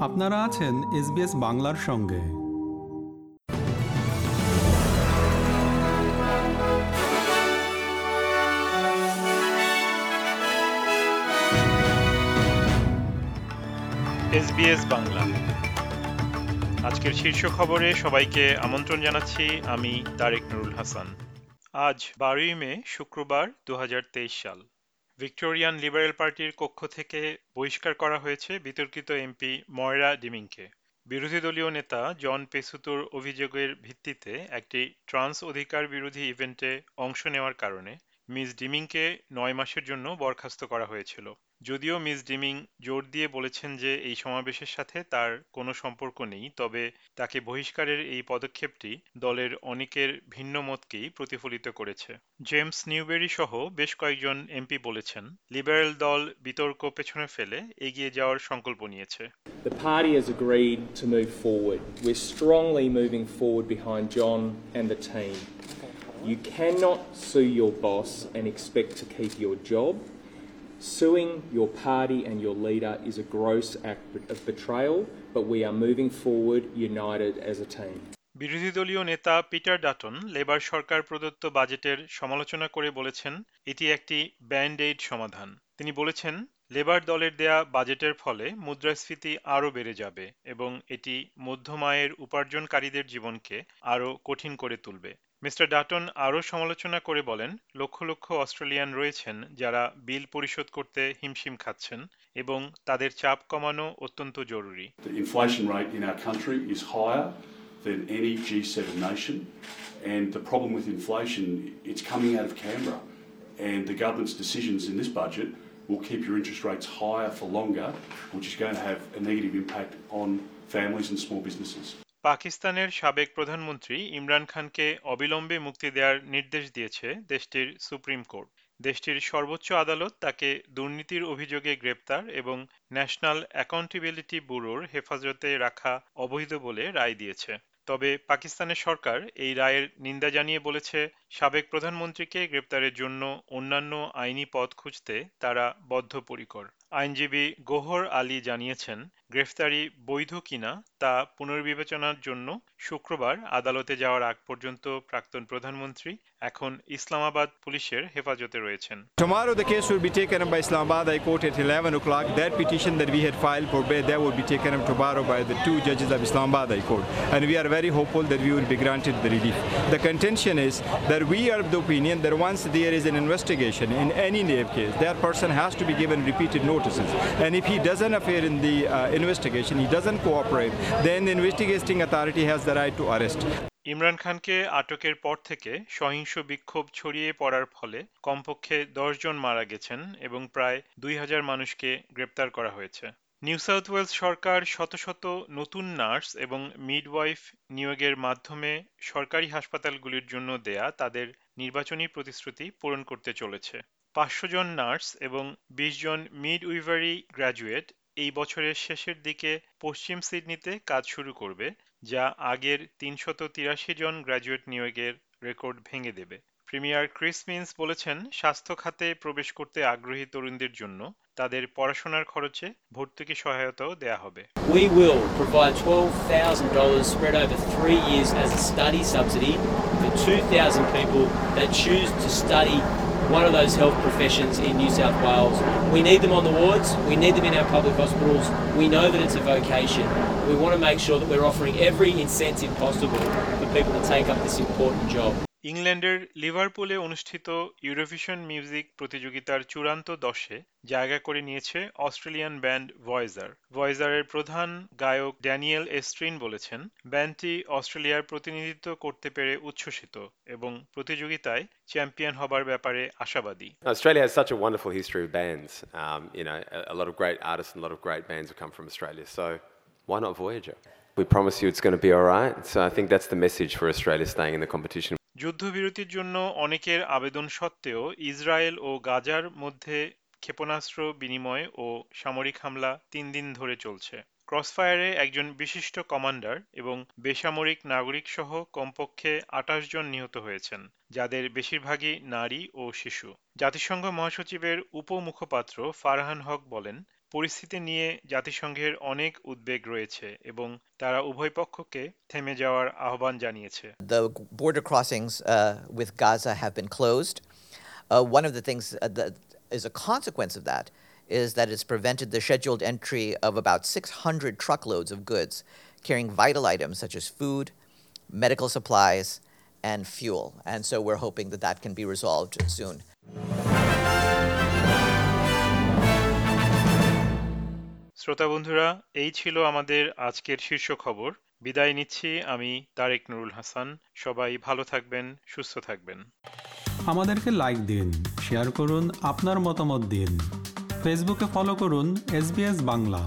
আপনারা আছেন এসবিএস বাংলার সঙ্গে। এসবিএস বাংলা। আজকের শীর্ষ খবরে সবাইকে আমন্ত্রণ জানাচ্ছি, আমি তারেক নুরুল হাসান। আজ বারোই মে, শুক্রবার দু হাজার তেইশ সাল। ভিক্টোরিয়ান লিবারেল পার্টির কক্ষ থেকে বহিষ্কার করা হয়েছে বিতর্কিত এমপি ময়রা ডিমিংকে। বিরোধী দলীয় নেতা জন পেসুতুর অভিযোগের ভিত্তিতে একটি ট্রান্স অধিকার বিরোধী ইভেন্টে অংশ নেওয়ার কারণে মিস ডিমিংকে নয় মাসের জন্য বরখাস্ত করা হয়েছিল যদিও মিস ডিমিং জোর দিয়ে বলেছেন যে এই সমাবেশের সাথে তার কোনো সম্পর্ক নেই, তবে তাকে বহিষ্কারের এই পদক্ষেপটি দলের অনেকের ভিন্ন মতকেই প্রতিফলিত করেছে জেমস নিউবেরি সহ বেশ কয়েকজন এমপি বলেছেন, লিবারেল দল বিতর্ক পেছনে ফেলে এগিয়ে যাওয়ার সংকল্প নিয়েছে The party has agreed to move forward. We're strongly moving forward behind John and the team. You cannot sue your boss and expect to keep your job. Suing your party and your leader is a gross act of betrayal, but we are moving forward united as a team. বিরোধী দলীয় নেতা Peter Dutton labour সরকার প্রদত্ত বাজেটের সমালোচনা করে বলেছেন এটি একটি ব্যান্ড এইড সমাধান তিনি বলেছেন লেবার দলের দেয়া বাজেটের ফলে মুদ্রাস্ফীতি আরও বেড়ে যাবে এবং এটি মধ্যম আয়ের উপার্জনকারীদের জীবনকে আরও কঠিন করে তুলবে মিস্টার ডাটন আরও সমালোচনা করে বলেন লক্ষ লক্ষ অস্ট্রেলিয়ান রয়েছেন যারা বিল পরিশোধ করতে হিমশিম খাচ্ছেন এবং তাদের চাপ কমানো অত্যন্ত জরুরি inflation rate in our country is higher than any G7 nation, and the problem with inflation, it's coming out of Canberra, and the government's decisions in this budget will keep your interest rates higher for longer, which is going to have a negative impact on families and small businesses. পাকিস্তানের সাবেক প্রধানমন্ত্রী ইমরান খানকে অবিলম্বে মুক্তি দেওয়ার নির্দেশ দিয়েছে দেশটির সুপ্রিম কোর্ট। দেশটির সর্বোচ্চ আদালত তাকে দুর্নীতির অভিযোগে গ্রেপ্তার এবং ন্যাশনাল অ্যাকাউন্টেবিলিটি ব্যুরোর হেফাজতে রাখা অবৈধ বলে রায় দিয়েছে। তবে পাকিস্তানের সরকার এই রায়ের নিন্দা জানিয়ে বলেছে, সাবেক প্রধানমন্ত্রীকে গ্রেপ্তারের জন্য অন্যান্য আইনি পথ খুঁজতে তারা বদ্ধপরিকর। আইনজীবী গোহর আলী জানিয়েছেন গ্রেফতারি বৈধ কিনা তা পুনর্বিবেচনার জন্য শুক্রবার আদালতে যাওয়ার আগ পর্যন্ত প্রাক্তন প্রধানমন্ত্রী এখন ইসলামাবাদ পুলিশের হেফাজতে রয়েছেন Tomorrow the case will be taken up by Islamabad High Court at 11 o'clock. That petition that we had filed for bail, that will be taken up tomorrow by the two judges of Islamabad High Court. And we are very hopeful that we will be granted the relief. The contention is that we are of the opinion that once there is an investigation in any case, that person has to be given repeated notices. And if he doesn't appear in the uh, investigation, he doesn't cooperate, then the investigating authority has the right to arrest. Imran খানকে আটকের পর থেকে সহিংস বিক্ষোভ ছড়িয়ে পড়ার ফলে কমপক্ষে দশ জন মারা গেছেন এবং প্রায় দুই হাজার মানুষকে গ্রেপ্তার করা হয়েছে নিউ সাউথ ওয়েলস সরকার শত শত নতুন নার্স এবং মিডওয়াইফ নিয়োগের মাধ্যমে সরকারি হাসপাতালগুলির জন্য দেয়া তাদের নির্বাচনী প্রতিশ্রুতি পূরণ করতে চলেছে পাঁচশো জন নার্স এবং বিশ জন মিড উইভারি গ্র্যাজুয়েট এই বছরের শেষের দিকে পশ্চিম সিডনিতে কাজ শুরু করবে যা আগের তিনশত তিরাশি জন গ্র্যাজুয়েট নিয়োগের রেকর্ড ভেঙে দেবে। প্রিমিয়ার ক্রিস মিন্স বলেছেন স্বাস্থ্য খাতে প্রবেশ করতে আগ্রহী তরুণদের জন্য তাদের পড়াশোনার খরচে ভর্তুকি সহায়তাও দেয়া হবে। We will provide $12,000 spread over three years as a study subsidy for 2,000 people that choose to study one of those health professions in New South Wales. We need them on the wards, we need them in our public hospitals. We know that it's a vocation. We want to make sure that we're offering every incentive possible for people to take up this important job. ইংল্যান্ডের লিভারপুলে অনুষ্ঠিত Eurovision music প্রতিযোগিতার চূড়ান্ত দশে জায়গা করে নিয়েছে Australian band Voyager ভয়েজারের প্রধান গায়ক ড্যানিয়েল এস্ট্রিন বলেছেন ব্যান্ডটি অস্ট্রেলিয়ার প্রতিনিধিত্ব করতে পেরে উচ্ছ্বসিত এবং প্রতিযোগিতায় চ্যাম্পিয়ন হবার ব্যাপারে আশাবাদী Australia has such a wonderful history of bands. Um, you know, a lot of great artists and a lot of great bands have come from Australia. So why not Voyager? We promise you it's going to be all right. So I think that's the message for Australia staying in the competition. যুদ্ধবিরতির জন্য অনেকের আবেদন সত্ত্বেও Israel ও গাজার মধ্যে ক্ষেপণাস্ত্র বিনিময় ও সামরিক হামলা তিন দিন ধরে চলছে। ক্রসফায়ারে একজন বিশিষ্ট কমান্ডার এবং বেসামরিক নাগরিক সহ কমপক্ষে আটাশ জন নিহত হয়েছেন, যাদের বেশিরভাগই নারী ও শিশু। জাতিসংঘ মহাসচিবের উপমুখপাত্র ফারহান হক বলেন পরিস্থিতি নিয়ে জাতিসংঘের অনেক উদ্বেগ রয়েছে এবং তারা উভয় পক্ষকে থেমে যাওয়ার আহ্বান জানিয়েছে The border crossings uh, with Gaza have been closed. Uh, one of the things uh, that is a consequence of that is that it's prevented the scheduled entry of about 600 truckloads of goods carrying vital items such as food, medical supplies, and fuel. And so we're hoping that that can be resolved soon. শ্রোতা বন্ধুরা, এই ছিল আমাদের আজকের শীর্ষ খবর। বিদায় নিচ্ছি আমি তারেক নুরুল হাসান। সবাই ভালো থাকবেন, সুস্থ থাকবেন। আমাদেরকে লাইক দিন শেয়ার করুন, আপনার মতামত দিন। ফেসবুকে ফলো করুন এস বাংলা